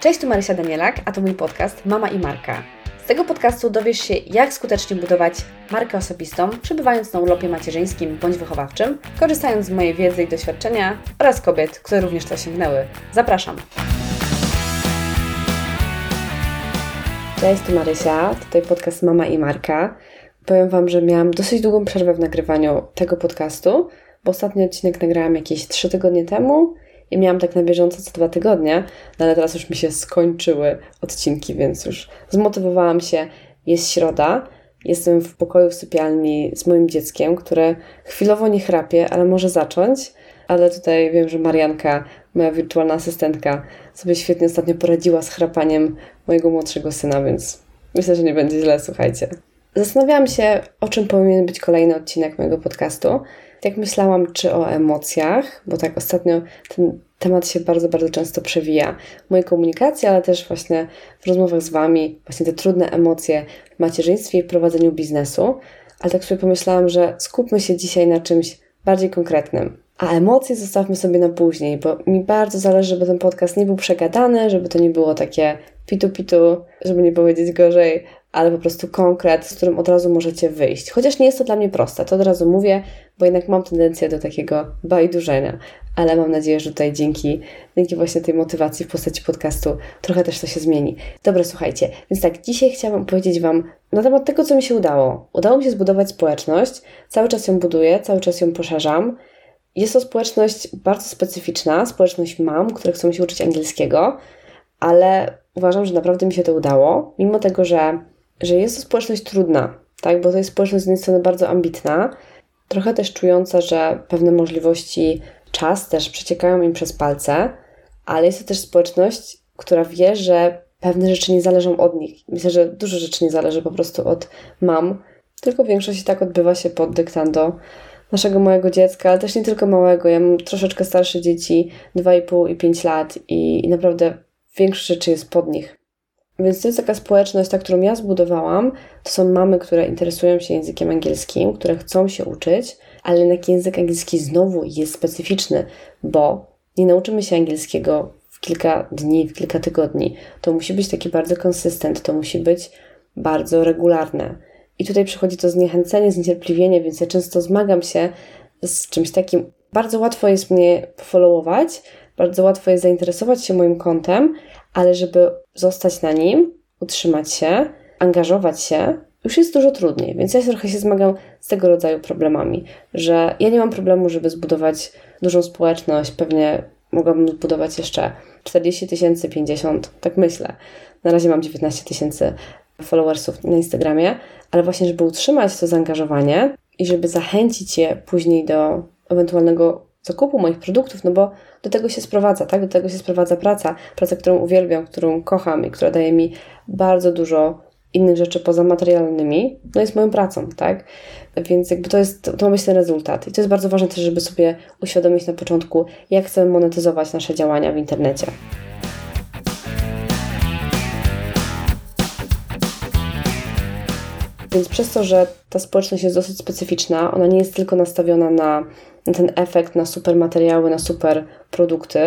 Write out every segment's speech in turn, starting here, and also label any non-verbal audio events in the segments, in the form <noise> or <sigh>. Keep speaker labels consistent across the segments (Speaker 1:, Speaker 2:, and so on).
Speaker 1: Cześć, tu Marysia Danielak, a to mój podcast Mama i Marka. Z tego podcastu dowiesz się, jak skutecznie budować markę osobistą, przebywając na urlopie macierzyńskim bądź wychowawczym, korzystając z mojej wiedzy i doświadczenia oraz kobiet, które również to osiągnęły. Zapraszam! Cześć, tu Marysia, tutaj podcast Mama i Marka. Powiem Wam, że miałam dosyć długą przerwę w nagrywaniu tego podcastu, bo ostatni odcinek nagrałam jakieś 3 tygodnie temu i miałam tak na bieżąco co dwa tygodnie, no ale teraz już mi się skończyły odcinki, więc już zmotywowałam się. Jest środa, jestem w pokoju w sypialni z moim dzieckiem, które chwilowo nie chrapie, ale może zacząć. Ale tutaj wiem, że Marianka, moja wirtualna asystentka, sobie świetnie ostatnio poradziła z chrapaniem mojego młodszego syna, więc myślę, że nie będzie źle, słuchajcie. Zastanawiałam się, o czym powinien być kolejny odcinek mojego podcastu. Jak myślałam, czy o emocjach, bo tak ostatnio ten temat się bardzo, bardzo często przewija w mojej komunikacji, ale też właśnie w rozmowach z Wami, właśnie te trudne emocje w macierzyństwie i w prowadzeniu biznesu. Ale tak sobie pomyślałam, że skupmy się dzisiaj na czymś bardziej konkretnym. A emocje zostawmy sobie na później, bo mi bardzo zależy, żeby ten podcast nie był przegadany, żeby to nie było takie pitu-pitu, żeby nie powiedzieć gorzej, ale po prostu konkret, z którym od razu możecie wyjść. Chociaż nie jest to dla mnie proste, to od razu mówię, bo jednak mam tendencję do takiego bajdurzenia, ale mam nadzieję, że tutaj dzięki, dzięki właśnie tej motywacji w postaci podcastu trochę też to się zmieni. Dobra, słuchajcie, więc tak, dzisiaj chciałam powiedzieć Wam na temat tego, co mi się udało. Udało mi się zbudować społeczność, cały czas ją buduję, cały czas ją poszerzam. Jest to społeczność bardzo specyficzna, społeczność mam, które chcą się uczyć angielskiego, ale uważam, że naprawdę mi się to udało, mimo tego, że że jest to społeczność trudna, tak? Bo to jest społeczność z jednej strony bardzo ambitna, trochę też czująca, że pewne możliwości, czas też przeciekają im przez palce, ale jest to też społeczność, która wie, że pewne rzeczy nie zależą od nich. Myślę, że dużo rzeczy nie zależy po prostu od mam, tylko większość i tak odbywa się pod dyktando naszego małego dziecka, ale też nie tylko małego. Ja mam troszeczkę starsze dzieci, 2,5 i 5 lat i, i naprawdę większość rzeczy jest pod nich. Więc to jest taka społeczność, ta, którą ja zbudowałam. To są mamy, które interesują się językiem angielskim, które chcą się uczyć, ale jednak język angielski znowu jest specyficzny, bo nie nauczymy się angielskiego w kilka dni, w kilka tygodni. To musi być taki bardzo konsystent, to musi być bardzo regularne. I tutaj przychodzi to zniechęcenie, zniecierpliwienie, więc ja często zmagam się z czymś takim. Bardzo łatwo jest mnie followować, bardzo łatwo jest zainteresować się moim kontem, ale żeby zostać na nim, utrzymać się, angażować się, już jest dużo trudniej. Więc ja trochę się zmagam z tego rodzaju problemami, że ja nie mam problemu, żeby zbudować dużą społeczność, pewnie mogłabym zbudować jeszcze 40 tysięcy, 50, tak myślę. Na razie mam 19 tysięcy followersów na Instagramie, ale właśnie, żeby utrzymać to zaangażowanie i żeby zachęcić je później do ewentualnego zakupu moich produktów, no bo do tego się sprowadza, tak? Do tego się sprowadza praca. Praca, którą uwielbiam, którą kocham i która daje mi bardzo dużo innych rzeczy poza materialnymi, no jest moją pracą, tak? Więc jakby to jest, to ma być ten rezultat. I to jest bardzo ważne też, żeby sobie uświadomić na początku, jak chcemy monetyzować nasze działania w internecie. Więc przez to, że ta społeczność jest dosyć specyficzna, ona nie jest tylko nastawiona na ten efekt, na super materiały, na super produkty,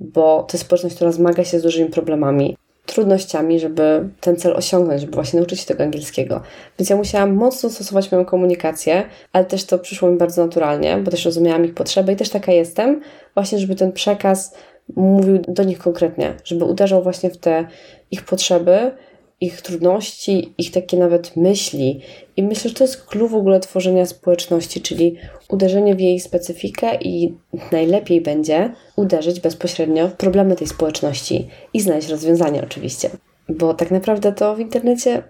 Speaker 1: bo to jest społeczność, która zmaga się z dużymi problemami, trudnościami, żeby ten cel osiągnąć, żeby właśnie nauczyć się tego angielskiego. Więc ja musiałam mocno stosować moją komunikację, ale też to przyszło mi bardzo naturalnie, bo też rozumiałam ich potrzeby i też taka jestem, właśnie, żeby ten przekaz mówił do nich konkretnie, żeby uderzał właśnie w te ich potrzeby, ich trudności, ich takie nawet myśli. I myślę, że to jest klucz w ogóle tworzenia społeczności, czyli uderzenie w jej specyfikę i najlepiej będzie uderzyć bezpośrednio w problemy tej społeczności i znaleźć rozwiązanie oczywiście. Bo tak naprawdę to w internecie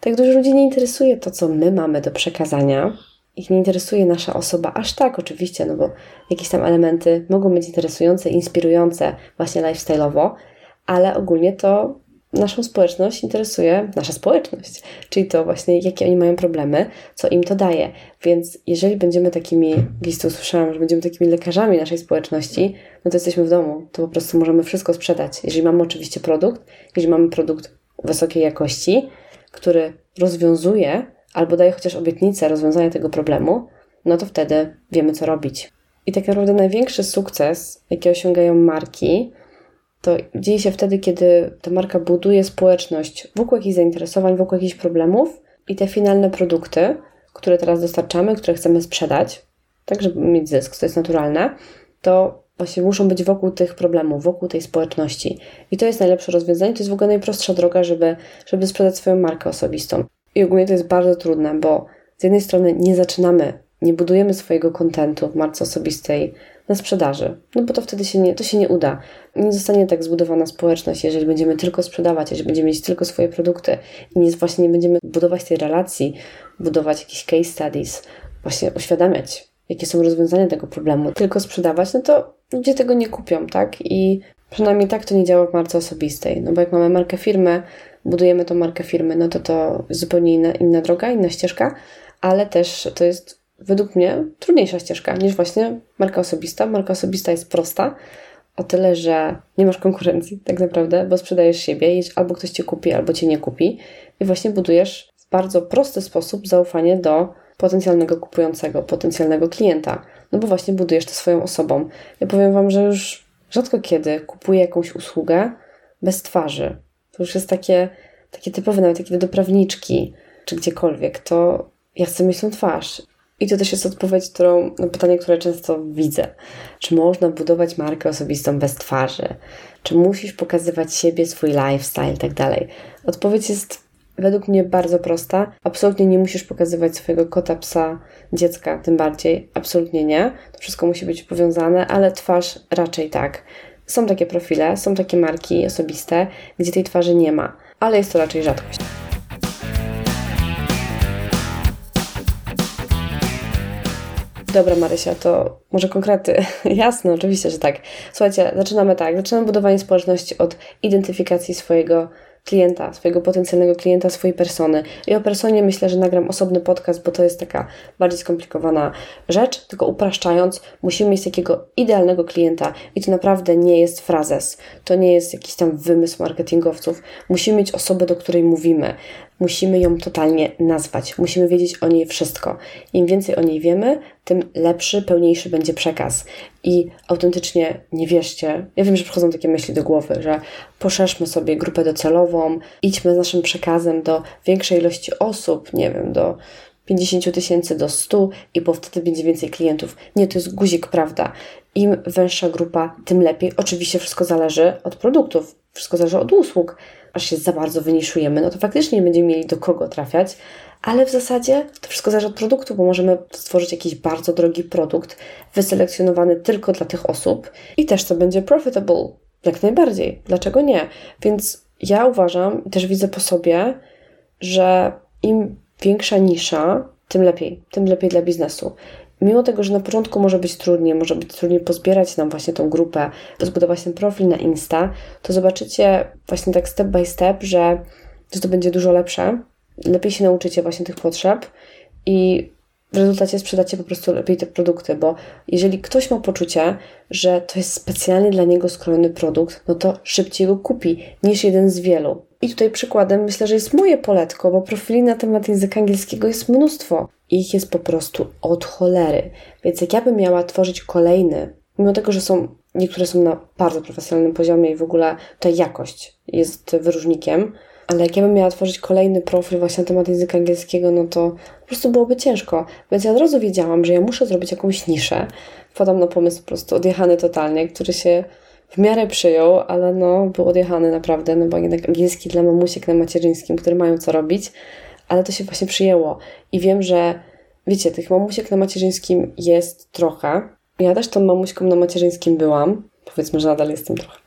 Speaker 1: tak dużo ludzi nie interesuje to, co my mamy do przekazania. Ich nie interesuje nasza osoba aż tak oczywiście, no bo jakieś tam elementy mogą być interesujące, inspirujące właśnie lifestyle'owo, ale ogólnie to naszą społeczność interesuje nasza społeczność, czyli to właśnie, jakie oni mają problemy, co im to daje. Więc jeżeli będziemy takimi, gdzieś to usłyszałam, że będziemy takimi lekarzami naszej społeczności, no to jesteśmy w domu, to po prostu możemy wszystko sprzedać. Jeżeli mamy oczywiście produkt, jeżeli mamy produkt wysokiej jakości, który rozwiązuje albo daje chociaż obietnicę rozwiązania tego problemu, no to wtedy wiemy, co robić. I tak naprawdę największy sukces, jaki osiągają marki, to dzieje się wtedy, kiedy ta marka buduje społeczność wokół jakichś zainteresowań, wokół jakichś problemów i te finalne produkty, które teraz dostarczamy, które chcemy sprzedać, tak żeby mieć zysk, to jest naturalne, to właśnie muszą być wokół tych problemów, wokół tej społeczności. I to jest najlepsze rozwiązanie, to jest w ogóle najprostsza droga, żeby, żeby sprzedać swoją markę osobistą. I ogólnie to jest bardzo trudne, bo z jednej strony nie zaczynamy, nie budujemy swojego kontentu w marce osobistej na sprzedaży, no bo to wtedy się nie, to się nie uda. Nie zostanie tak zbudowana społeczność, jeżeli będziemy tylko sprzedawać, jeżeli będziemy mieć tylko swoje produkty i nie, właśnie nie będziemy budować tej relacji, budować jakichś case studies, właśnie uświadamiać, jakie są rozwiązania tego problemu, tylko sprzedawać, no to ludzie tego nie kupią, tak? I przynajmniej tak to nie działa w marce osobistej, no bo jak mamy markę firmy, budujemy tą markę firmy, no to to zupełnie inna, inna droga, inna ścieżka, ale też to jest według mnie trudniejsza ścieżka niż właśnie marka osobista. Marka osobista jest prosta, o tyle, że nie masz konkurencji tak naprawdę, bo sprzedajesz siebie, albo ktoś cię kupi, albo cię nie kupi i właśnie budujesz w bardzo prosty sposób zaufanie do potencjalnego kupującego, potencjalnego klienta, no bo właśnie budujesz to swoją osobą. Ja powiem Wam, że już rzadko kiedy kupuję jakąś usługę bez twarzy. To już jest takie, takie typowe, nawet kiedy do prawniczki czy gdziekolwiek, to ja chcę mieć tą twarz. I to też jest odpowiedź którą, na pytanie, które często widzę. Czy można budować markę osobistą bez twarzy? Czy musisz pokazywać siebie, swój lifestyle i tak dalej? Odpowiedź jest według mnie bardzo prosta. Absolutnie nie musisz pokazywać swojego kota, psa, dziecka, tym bardziej. Absolutnie nie. To wszystko musi być powiązane, ale twarz raczej tak. Są takie profile, są takie marki osobiste, gdzie tej twarzy nie ma, ale jest to raczej rzadkość. Dobra, Marysia, to może konkrety. <laughs> Jasne, oczywiście, że tak. Słuchajcie, zaczynamy tak. Zaczynamy budowanie społeczności od identyfikacji swojego klienta, swojego potencjalnego klienta, swojej persony. I o personie myślę, że nagram osobny podcast, bo to jest taka bardziej skomplikowana rzecz, tylko upraszczając, musimy mieć takiego idealnego klienta i to naprawdę nie jest frazes, to nie jest jakiś tam wymysł marketingowców. Musimy mieć osobę, do której mówimy. Musimy ją totalnie nazwać, musimy wiedzieć o niej wszystko. Im więcej o niej wiemy, tym lepszy, pełniejszy będzie przekaz. I autentycznie nie wierzcie. Ja wiem, że przychodzą takie myśli do głowy, że poszerzmy sobie grupę docelową, idźmy z naszym przekazem do większej ilości osób, nie wiem, do 50 tysięcy do 100 i bo wtedy będzie więcej klientów. Nie, to jest guzik, prawda? Im węższa grupa, tym lepiej. Oczywiście wszystko zależy od produktów, wszystko zależy od usług. Aż się za bardzo wyniszujemy, no to faktycznie nie będziemy mieli do kogo trafiać, ale w zasadzie to wszystko zależy od produktu, bo możemy stworzyć jakiś bardzo drogi produkt, wyselekcjonowany tylko dla tych osób i też to będzie profitable. Jak najbardziej. Dlaczego nie? Więc ja uważam też widzę po sobie, że im większa nisza, tym lepiej, tym lepiej dla biznesu. Mimo tego, że na początku może być trudniej, może być trudniej pozbierać nam właśnie tą grupę, zbudować ten profil na Insta, to zobaczycie właśnie tak step by step, że to będzie dużo lepsze, lepiej się nauczycie właśnie tych potrzeb i w rezultacie sprzedacie po prostu lepiej te produkty, bo jeżeli ktoś ma poczucie, że to jest specjalnie dla niego skrojony produkt, no to szybciej go kupi niż jeden z wielu. I tutaj przykładem myślę, że jest moje poletko, bo profili na temat języka angielskiego jest mnóstwo. Ich jest po prostu od cholery. Więc jak ja bym miała tworzyć kolejny, mimo tego, że są niektóre są na bardzo profesjonalnym poziomie i w ogóle ta jakość jest wyróżnikiem, ale jak ja bym miała tworzyć kolejny profil właśnie na temat języka angielskiego, no to po prostu byłoby ciężko. Więc ja od razu wiedziałam, że ja muszę zrobić jakąś niszę. Wpadłam na pomysł po prostu odjechany totalnie, który się w miarę przyjął, ale no był odjechany naprawdę, no bo jednak angielski dla mamusiek na macierzyńskim, które mają co robić, ale to się właśnie przyjęło. I wiem, że wiecie, tych mamusiek na macierzyńskim jest trochę. Ja też tą mamuśką na macierzyńskim byłam, powiedzmy, że nadal jestem trochę,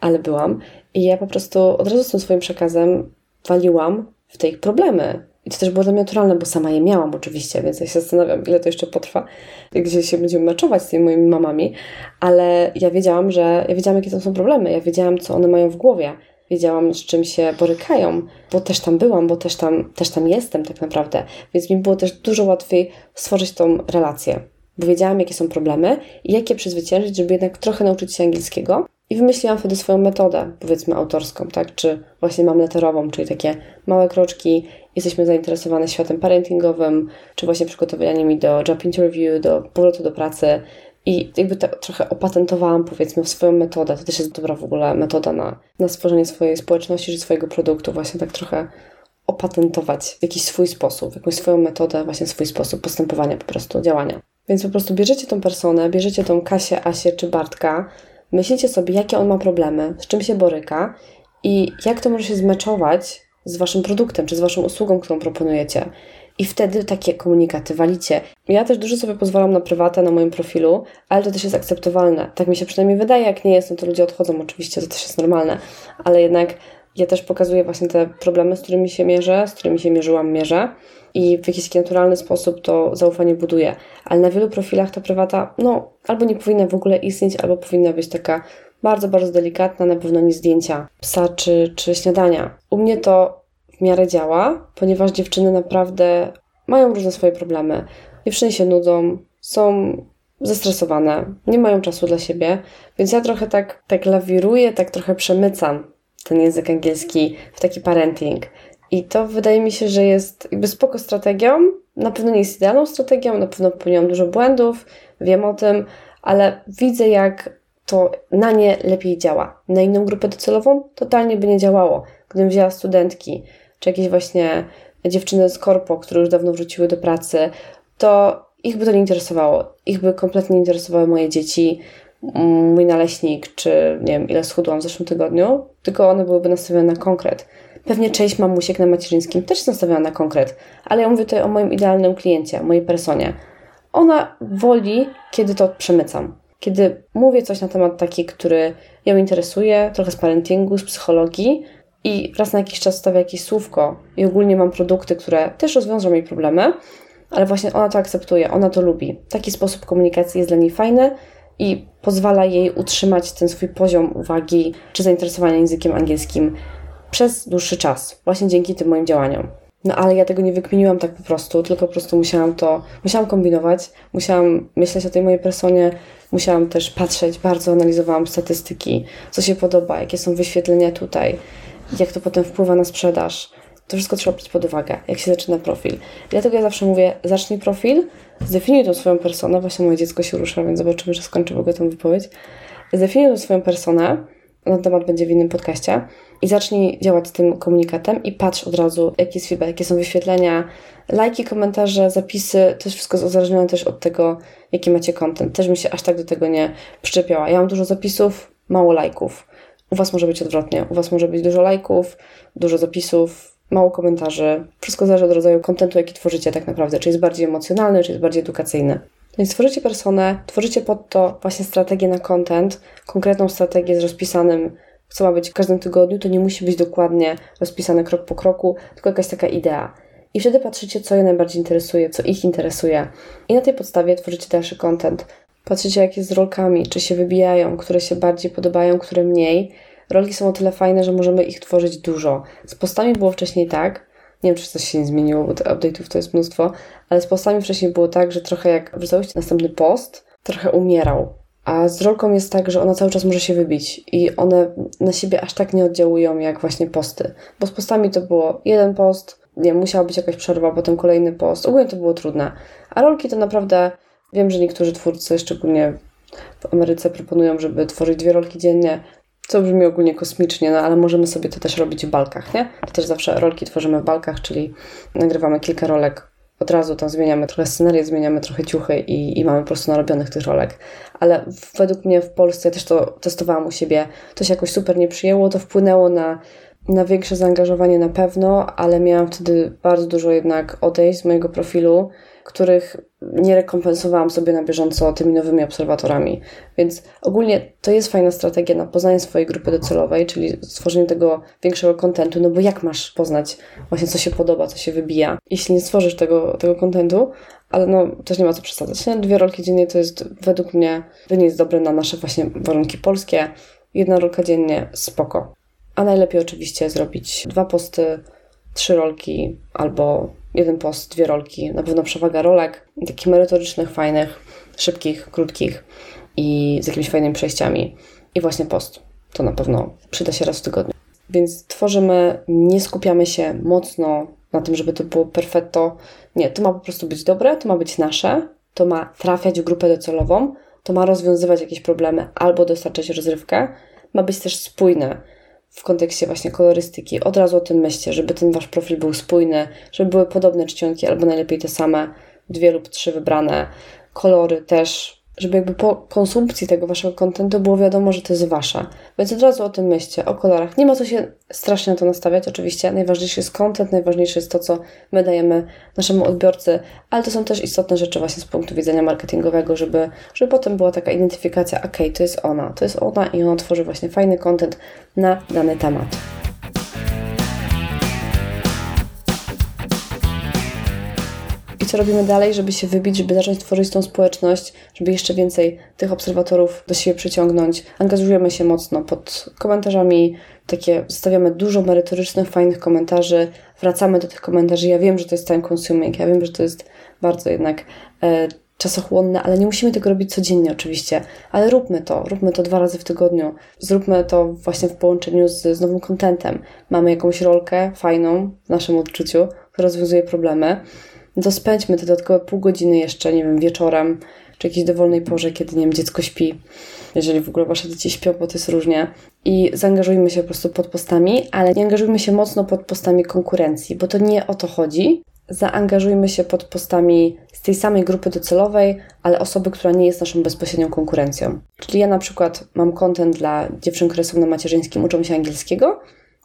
Speaker 1: ale byłam. I ja po prostu od razu z tym swoim przekazem waliłam w te ich problemy. I to też było dla mnie naturalne, bo sama je miałam oczywiście, więc ja się zastanawiam, ile to jeszcze potrwa, gdzie się będziemy meczować z tymi moimi mamami, ale ja wiedziałam, że ja wiedziałam, jakie to są problemy, ja wiedziałam, co one mają w głowie, wiedziałam, z czym się borykają, bo też tam byłam, bo też tam, też tam jestem tak naprawdę, więc mi było też dużo łatwiej stworzyć tą relację, bo wiedziałam, jakie są problemy i jak je przezwyciężyć, żeby jednak trochę nauczyć się angielskiego, i wymyśliłam wtedy swoją metodę, powiedzmy autorską, tak? Czy właśnie mam letterową, czyli takie małe kroczki, jesteśmy zainteresowane światem parentingowym, czy właśnie przygotowaniem do job interview, do powrotu do pracy, I jakby to trochę opatentowałam, powiedzmy, swoją metodę. To też jest dobra w ogóle metoda na, na stworzenie swojej społeczności czy swojego produktu. Właśnie tak trochę opatentować w jakiś swój sposób, jakąś swoją metodę, właśnie swój sposób postępowania, po prostu działania. Więc po prostu bierzecie tą personę, bierzecie tą Kasię, Asię czy Bartka, myślicie sobie, jakie on ma problemy, z czym się boryka i jak to może się zmeczować z waszym produktem czy z waszą usługą, którą proponujecie. I wtedy takie komunikaty walicie. Ja też dużo sobie pozwalam na prywatę na moim profilu, ale to też jest akceptowalne. Tak mi się przynajmniej wydaje, jak nie jest, no to ludzie odchodzą oczywiście, to też jest normalne, ale jednak ja też pokazuję właśnie te problemy, z którymi się mierzę, z którymi się mierzyłam, mierzę i w jakiś naturalny sposób to zaufanie buduję. Ale na wielu profilach ta prywata, no, albo nie powinna w ogóle istnieć, albo powinna być taka bardzo, bardzo delikatna, na pewno nie zdjęcia psa czy, czy śniadania. U mnie to w miarę działa, ponieważ dziewczyny naprawdę mają różne swoje problemy. Dziewczyny się nudzą, są zestresowane, nie mają czasu dla siebie, więc ja trochę tak, tak lawiruję, tak trochę przemycam ten język angielski w taki parenting. I to wydaje mi się, że jest jakby spoko strategią. Na pewno nie jest idealną strategią, na pewno popełniłam dużo błędów, wiem o tym, ale widzę, jak to na nie lepiej działa. Na inną grupę docelową totalnie by nie działało. Gdybym wzięła studentki, czy jakieś właśnie dziewczyny z korpo, które już dawno wróciły do pracy, to ich by to nie interesowało. Ich by kompletnie nie interesowały moje dzieci, mój naleśnik, czy nie wiem, ile schudłam w zeszłym tygodniu, tylko one byłyby nastawione na konkret. Pewnie część mamusiek na macierzyńskim też jest nastawiona na konkret, ale ja mówię tutaj o moim idealnym kliencie, mojej personie. Ona woli, kiedy to przemycam. Kiedy mówię coś na temat taki, który ją interesuje, trochę z parentingu, z psychologii i raz na jakiś czas stawię jakieś słówko i ogólnie mam produkty, które też rozwiążą jej problemy, ale właśnie ona to akceptuje, ona to lubi. Taki sposób komunikacji jest dla niej fajny i pozwala jej utrzymać ten swój poziom uwagi czy zainteresowania językiem angielskim przez dłuższy czas, właśnie dzięki tym moim działaniom. No ale ja tego nie wykminiłam tak po prostu, tylko po prostu musiałam to, musiałam kombinować, musiałam myśleć o tej mojej personie, musiałam też patrzeć, bardzo analizowałam statystyki, co się podoba, jakie są wyświetlenia tutaj, jak to potem wpływa na sprzedaż. To wszystko trzeba brać pod uwagę, jak się zaczyna profil. Dlatego ja zawsze mówię, zacznij profil, zdefiniuj tą swoją personę, właśnie moje dziecko się rusza, więc zobaczymy, czy skończę w ogóle tę wypowiedź. Zdefiniuj tą swoją personę, na temat będzie w innym podcaście, i zacznij działać z tym komunikatem i patrz od razu, jaki jest feedback, jakie są wyświetlenia, lajki, komentarze, zapisy, jest wszystko uzależnione też od tego, jaki macie content. Też mi się aż tak do tego nie przyczepiała. Ja mam dużo zapisów, mało lajków. U Was może być odwrotnie. U Was może być dużo lajków, dużo zapisów, mało komentarzy. Wszystko zależy od rodzaju kontentu, jaki tworzycie tak naprawdę. Czy jest bardziej emocjonalny, czy jest bardziej edukacyjny. Więc tworzycie personę, tworzycie pod to właśnie strategię na content, konkretną strategię z rozpisanym, co ma być w każdym tygodniu, to nie musi być dokładnie rozpisane krok po kroku, tylko jakaś taka idea. I wtedy patrzycie, co je najbardziej interesuje, co ich interesuje. I na tej podstawie tworzycie dalszy content. Patrzycie, jak jest z rolkami, czy się wybijają, które się bardziej podobają, które mniej. Rolki są o tyle fajne, że możemy ich tworzyć dużo. Z postami było wcześniej tak, nie wiem, czy coś się nie zmieniło, bo tych update'ów to jest mnóstwo, ale z postami wcześniej było tak, że trochę jak wrzucałyście następny post, trochę umierał. A z rolką jest tak, że ona cały czas może się wybić i one na siebie aż tak nie oddziałują jak właśnie posty. Bo z postami to było jeden post, nie musiała być jakaś przerwa, potem kolejny post. Ogólnie to było trudne. A rolki to naprawdę, wiem, że niektórzy twórcy, szczególnie w Ameryce, proponują, żeby tworzyć dwie rolki dziennie co brzmi ogólnie kosmicznie, no ale możemy sobie to też robić w balkach, nie? To też zawsze rolki tworzymy w balkach, czyli nagrywamy kilka rolek od razu tam zmieniamy trochę scenarię, zmieniamy trochę ciuchy i, i mamy po prostu narobionych tych rolek. Ale według mnie w Polsce, ja też to testowałam u siebie, to się jakoś super nie przyjęło, to wpłynęło na, na większe zaangażowanie na pewno, ale miałam wtedy bardzo dużo jednak odejść z mojego profilu, których nie rekompensowałam sobie na bieżąco tymi nowymi obserwatorami. Więc ogólnie to jest fajna strategia na poznanie swojej grupy docelowej, czyli stworzenie tego większego kontentu, no bo jak masz poznać właśnie co się podoba, co się wybija, jeśli nie stworzysz tego, kontentu, ale no też nie ma co przesadzać. Dwie rolki dziennie to jest według mnie, jest dobre na nasze właśnie warunki polskie. Jedna rolka dziennie, spoko. A najlepiej oczywiście zrobić dwa posty, trzy rolki albo jeden post, dwie rolki. Na pewno przewaga rolek, takich merytorycznych, fajnych, szybkich, krótkich i z jakimiś fajnymi przejściami. I właśnie post. To na pewno przyda się raz w tygodniu. Więc tworzymy, nie skupiamy się mocno na tym, żeby to było perfetto. Nie, to ma po prostu być dobre, to ma być nasze, to ma trafiać w grupę docelową, to ma rozwiązywać jakieś problemy albo dostarczać rozrywkę, ma być też spójne w kontekście właśnie kolorystyki. Od razu o tym myślcie, żeby ten wasz profil był spójny, żeby były podobne czcionki albo najlepiej te same, dwie lub trzy wybrane. Kolory też żeby jakby po konsumpcji tego waszego kontentu było wiadomo, że to jest wasze. Więc od razu o tym myślcie, o kolorach. Nie ma co się strasznie na to nastawiać, oczywiście. Najważniejszy jest content, najważniejsze jest to, co my dajemy naszemu odbiorcy, ale to są też istotne rzeczy właśnie z punktu widzenia marketingowego, żeby, żeby potem była taka identyfikacja, ok, to jest ona, to jest ona i ona tworzy właśnie fajny content na dany temat. Co robimy dalej, żeby się wybić, żeby zacząć tworzyć tą społeczność, żeby jeszcze więcej tych obserwatorów do siebie przyciągnąć. Angażujemy się mocno pod komentarzami, takie zostawiamy dużo merytorycznych, fajnych komentarzy, wracamy do tych komentarzy. Ja wiem, że to jest time consuming, ja wiem, że to jest bardzo jednak e, czasochłonne, ale nie musimy tego robić codziennie oczywiście, ale róbmy to, róbmy to dwa razy w tygodniu. Zróbmy to właśnie w połączeniu z, z nowym kontentem. Mamy jakąś rolkę fajną w naszym odczuciu, która rozwiązuje problemy to spędźmy te dodatkowe pół godziny jeszcze, nie wiem, wieczorem, czy jakiejś dowolnej porze, kiedy, nie wiem, dziecko śpi, jeżeli w ogóle wasze dzieci śpią, bo to jest różnie. I zaangażujmy się po prostu pod postami, ale nie angażujmy się mocno pod postami konkurencji, bo to nie o to chodzi. Zaangażujmy się pod postami z tej samej grupy docelowej, ale osoby, która nie jest naszą bezpośrednią konkurencją. Czyli ja na przykład mam kontent dla dziewczyn, które są na macierzyńskim, uczą się angielskiego,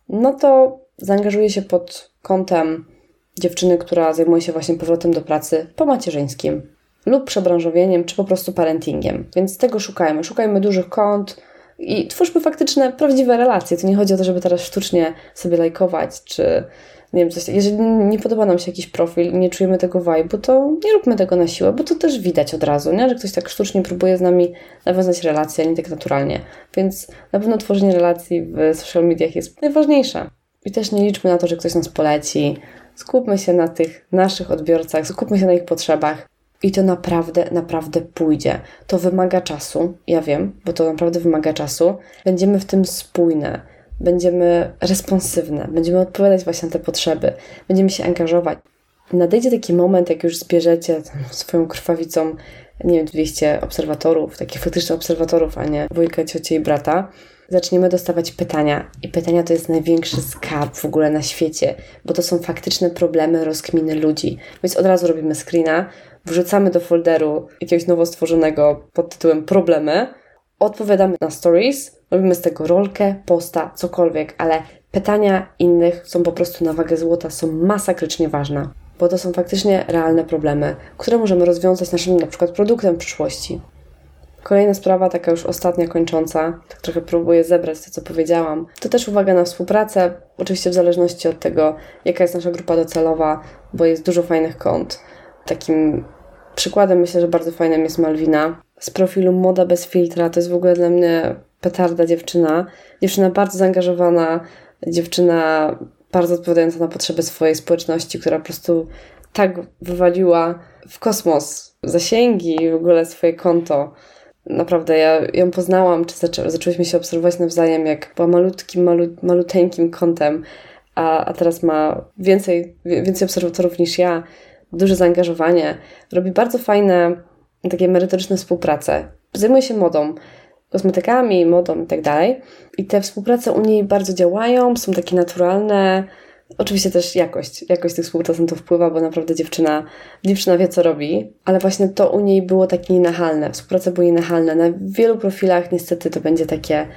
Speaker 1: no to zaangażuję się pod kątem dziewczyny, która zajmuje się właśnie powrotem do pracy po macierzyńskim lub przebranżowieniem, czy po prostu parentingiem. Więc tego szukajmy. Szukajmy dużych kont i twórzmy faktyczne, prawdziwe relacje. To nie chodzi o to, żeby teraz sztucznie sobie lajkować, czy nie wiem, coś. Jeżeli nie podoba nam się jakiś profil nie czujemy tego vibe'u, to nie róbmy tego na siłę, bo to też widać od razu, nie? że ktoś tak sztucznie próbuje z nami nawiązać relację, a nie tak naturalnie. Więc na pewno tworzenie relacji w social mediach jest najważniejsze. I też nie liczmy na to, że ktoś nas poleci, Skupmy się na tych naszych odbiorcach, skupmy się na ich potrzebach. I to naprawdę, naprawdę pójdzie. To wymaga czasu, ja wiem, bo to naprawdę wymaga czasu. Będziemy w tym spójne, będziemy responsywne, będziemy odpowiadać właśnie na te potrzeby, będziemy się angażować. Nadejdzie taki moment, jak już zbierzecie swoją krwawicą, nie wiem, 200 obserwatorów, takich faktycznych obserwatorów, a nie wujka, ciocie i brata, zaczniemy dostawać pytania. I pytania to jest największy skarb w ogóle na świecie, bo to są faktyczne problemy, rozkminy ludzi. Więc od razu robimy screena, wrzucamy do folderu jakiegoś nowo stworzonego pod tytułem problemy, odpowiadamy na stories, robimy z tego rolkę, posta, cokolwiek, ale pytania innych są po prostu na wagę złota, są masakrycznie ważne, bo to są faktycznie realne problemy, które możemy rozwiązać naszym na przykład produktem w przyszłości. Kolejna sprawa, taka już ostatnia, kończąca, tak trochę próbuję zebrać to, co powiedziałam, to też uwaga na współpracę, oczywiście w zależności od tego, jaka jest nasza grupa docelowa, bo jest dużo fajnych kont. Takim przykładem myślę, że bardzo fajnym jest Malwina z profilu Moda bez filtra. To jest w ogóle dla mnie petarda dziewczyna. Dziewczyna bardzo zaangażowana, dziewczyna bardzo odpowiadająca na potrzeby swojej społeczności, która po prostu tak wywaliła w kosmos zasięgi, w ogóle swoje konto Naprawdę, ja ją poznałam, czy zaczę, zaczęłyśmy się obserwować nawzajem, jak była malutkim, malu, maluteńkim kątem, a, a teraz ma więcej, więcej obserwatorów niż ja, duże zaangażowanie, robi bardzo fajne, takie merytoryczne współprace. Zajmuje się modą, kosmetykami, modą i tak dalej. I te współprace u niej bardzo działają, są takie naturalne, Oczywiście też jakość, jakość tych współprac na to wpływa, bo naprawdę dziewczyna, dziewczyna wie, co robi, ale właśnie to u niej było takie nienachalne. Współpraca była nienachalna. Na wielu profilach niestety to będzie takie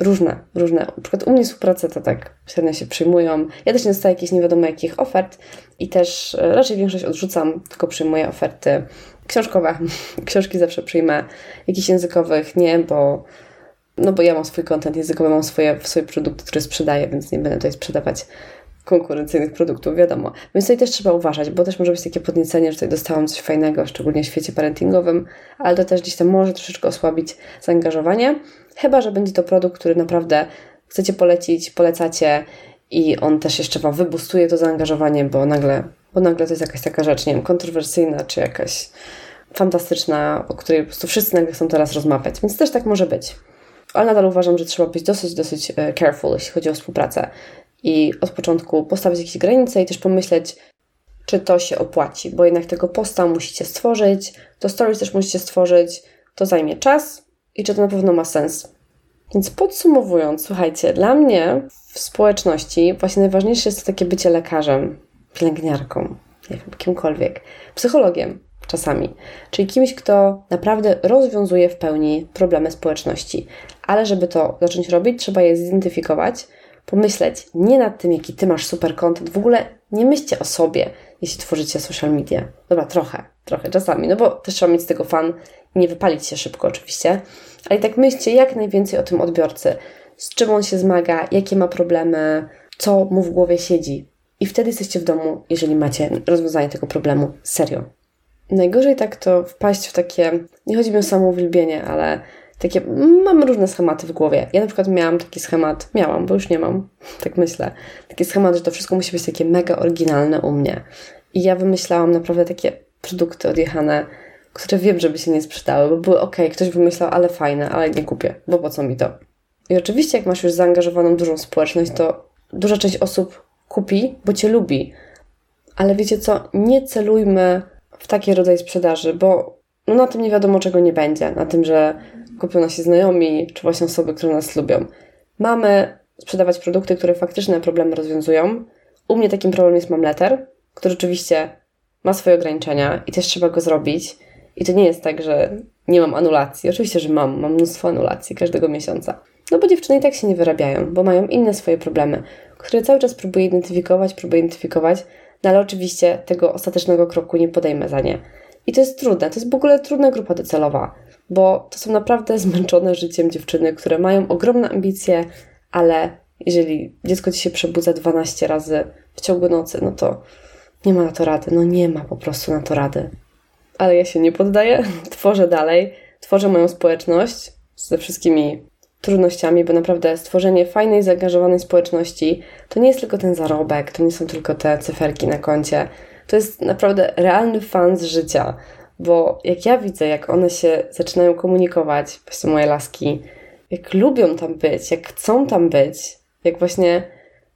Speaker 1: różne, różne. Na przykład u mnie współprace to tak średnio się przyjmują. Ja też nie dostaję jakichś nie wiadomo jakich ofert i też e, raczej większość odrzucam, tylko przyjmuję oferty książkowe. <laughs> Książki zawsze przyjmę, jakichś językowych nie, bo no bo ja mam swój kontent językowy, mam swoje, swoje produkty, które sprzedaję, więc nie będę tutaj sprzedawać konkurencyjnych produktów, wiadomo. Więc tutaj też trzeba uważać, bo też może być takie podniecenie, że tutaj dostałam coś fajnego, szczególnie w świecie parentingowym, ale to też gdzieś tam może troszeczkę osłabić zaangażowanie, chyba, że będzie to produkt, który naprawdę chcecie polecić, polecacie i on też jeszcze Wam wybustuje to zaangażowanie, bo nagle, bo nagle to jest jakaś taka rzecz, nie wiem, kontrowersyjna, czy jakaś fantastyczna, o której po prostu wszyscy nagle chcą teraz rozmawiać, więc też tak może być. Ale nadal uważam, że trzeba być dosyć, dosyć e, careful, jeśli chodzi o współpracę i od początku postawić jakieś granice i też pomyśleć, czy to się opłaci, bo jednak tego posta musicie stworzyć, to stories też musicie stworzyć, to zajmie czas i czy to na pewno ma sens. Więc podsumowując, słuchajcie, dla mnie w społeczności właśnie najważniejsze jest to takie bycie lekarzem, pielęgniarką, nie wiem, kimkolwiek, psychologiem czasami, czyli kimś, kto naprawdę rozwiązuje w pełni problemy społeczności. Ale żeby to zacząć robić, trzeba je zidentyfikować, pomyśleć nie nad tym, jaki ty masz super content, w ogóle nie myślcie o sobie, jeśli tworzycie social media. Dobra, trochę, trochę czasami, no bo też trzeba mieć z tego fan i nie wypalić się szybko oczywiście, ale i tak myślcie jak najwięcej o tym odbiorcy, z czym on się zmaga, jakie ma problemy, co mu w głowie siedzi. I wtedy jesteście w domu, jeżeli macie rozwiązanie tego problemu serio. Najgorzej tak to wpaść w takie, nie chodzi mi o samo uwielbienie, ale takie, mam różne schematy w głowie. Ja na przykład miałam taki schemat, miałam, bo już nie mam, <laughs> tak myślę, taki schemat, że to wszystko musi być takie mega oryginalne u mnie. I ja wymyślałam naprawdę takie produkty odjechane, które wiem, żeby się nie sprzedały, bo były ok, ktoś wymyślał, ale fajne, ale nie kupię, bo po co mi to? I oczywiście, jak masz już zaangażowaną dużą społeczność, to duża część osób kupi, bo cię lubi. Ale wiecie co, nie celujmy w taki rodzaj sprzedaży, bo no na tym nie wiadomo czego nie będzie. Na tym, że kupią nasi znajomi, czy właśnie osoby, które nas lubią. Mamy sprzedawać produkty, które faktyczne problemy rozwiązują. U mnie takim problemem jest Mamletter, który oczywiście ma swoje ograniczenia i też trzeba go zrobić. I to nie jest tak, że nie mam anulacji. Oczywiście, że mam. Mam mnóstwo anulacji każdego miesiąca. No bo dziewczyny i tak się nie wyrabiają, bo mają inne swoje problemy, które cały czas próbuję identyfikować, próbuję identyfikować, no ale oczywiście tego ostatecznego kroku nie podejmę za nie. I to jest trudne, to jest w ogóle trudna grupa docelowa, bo to są naprawdę <laughs> zmęczone życiem dziewczyny, które mają ogromne ambicje, ale jeżeli dziecko ci się przebudza 12 razy w ciągu nocy, no to nie ma na to rady. No nie ma po prostu na to rady. Ale ja się nie poddaję, <laughs> tworzę dalej, tworzę moją społeczność ze wszystkimi trudnościami, bo naprawdę stworzenie fajnej, zaangażowanej społeczności to nie jest tylko ten zarobek, to nie są tylko te cyferki na koncie. To jest naprawdę realny fan z życia, bo jak ja widzę, jak one się zaczynają komunikować, właśnie moje laski, jak lubią tam być, jak chcą tam być, jak właśnie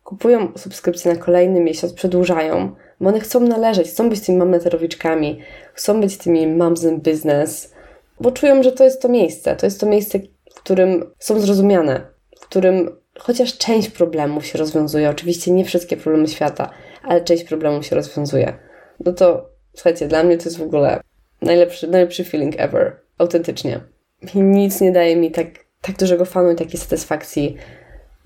Speaker 1: kupują subskrypcję na kolejny miesiąc, przedłużają, bo one chcą należeć, chcą być tymi mamneterowiczkami, chcą być tymi moms in business, bo czują, że to jest to miejsce, to jest to miejsce, w którym są zrozumiane, w którym chociaż część problemów się rozwiązuje. Oczywiście nie wszystkie problemy świata, ale część problemów się rozwiązuje. No to słuchajcie, dla mnie to jest w ogóle najlepszy, najlepszy feeling ever. Autentycznie. Nic nie daje mi tak, tak dużego fanu i takiej satysfakcji,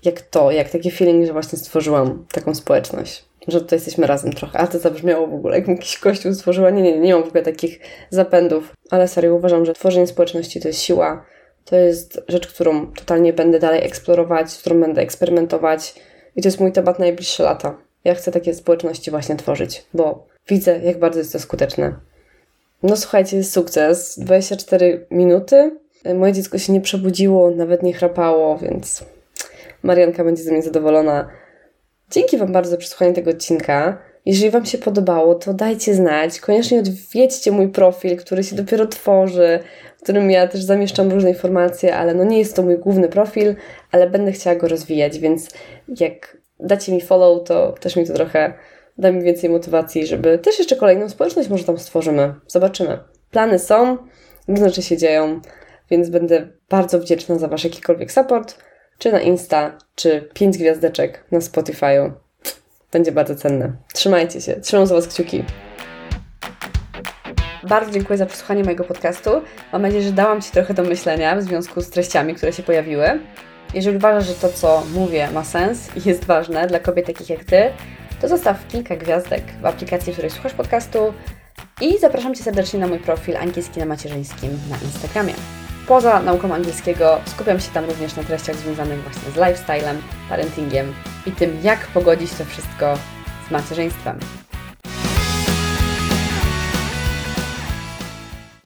Speaker 1: jak to, jak taki feeling, że właśnie stworzyłam taką społeczność. Że tutaj jesteśmy razem trochę. A to zabrzmiało w ogóle, jak jakiś kościół stworzyła. Nie, nie, nie mam w ogóle takich zapędów. Ale serio uważam, że tworzenie społeczności to jest siła. To jest rzecz, którą totalnie będę dalej eksplorować, z którą będę eksperymentować. I to jest mój temat najbliższe lata. Ja chcę takie społeczności właśnie tworzyć, bo widzę, jak bardzo jest to skuteczne. No słuchajcie, jest sukces. 24 minuty. Moje dziecko się nie przebudziło, nawet nie chrapało, więc Marianka będzie ze mnie zadowolona. Dzięki Wam bardzo za przesłuchanie tego odcinka. Jeżeli Wam się podobało, to dajcie znać. Koniecznie odwiedźcie mój profil, który się dopiero tworzy, w którym ja też zamieszczam różne informacje, ale no nie jest to mój główny profil, ale będę chciała go rozwijać, więc jak dacie mi follow, to też mi to trochę da mi więcej motywacji, żeby też jeszcze kolejną społeczność może tam stworzymy. Zobaczymy. Plany są, różne rzeczy się dzieją, więc będę bardzo wdzięczna za Wasz jakikolwiek support, czy na Insta, czy 5 gwiazdeczek na Spotify'u. Będzie bardzo cenne. Trzymajcie się. Trzymam za Was kciuki. Bardzo dziękuję za przesłuchanie mojego podcastu. Mam nadzieję, że dałam Ci trochę do myślenia w związku z treściami, które się pojawiły. Jeżeli uważasz, że to, co mówię, ma sens i jest ważne dla kobiet takich jak Ty, to zostaw kilka gwiazdek w aplikacji, w której słuchasz podcastu i zapraszam Cię serdecznie na mój profil Angielski na macierzyńskim na Instagramie. Poza nauką angielskiego skupiam się tam również na treściach związanych właśnie z lifestylem, parentingiem i tym, jak pogodzić to wszystko z macierzyństwem.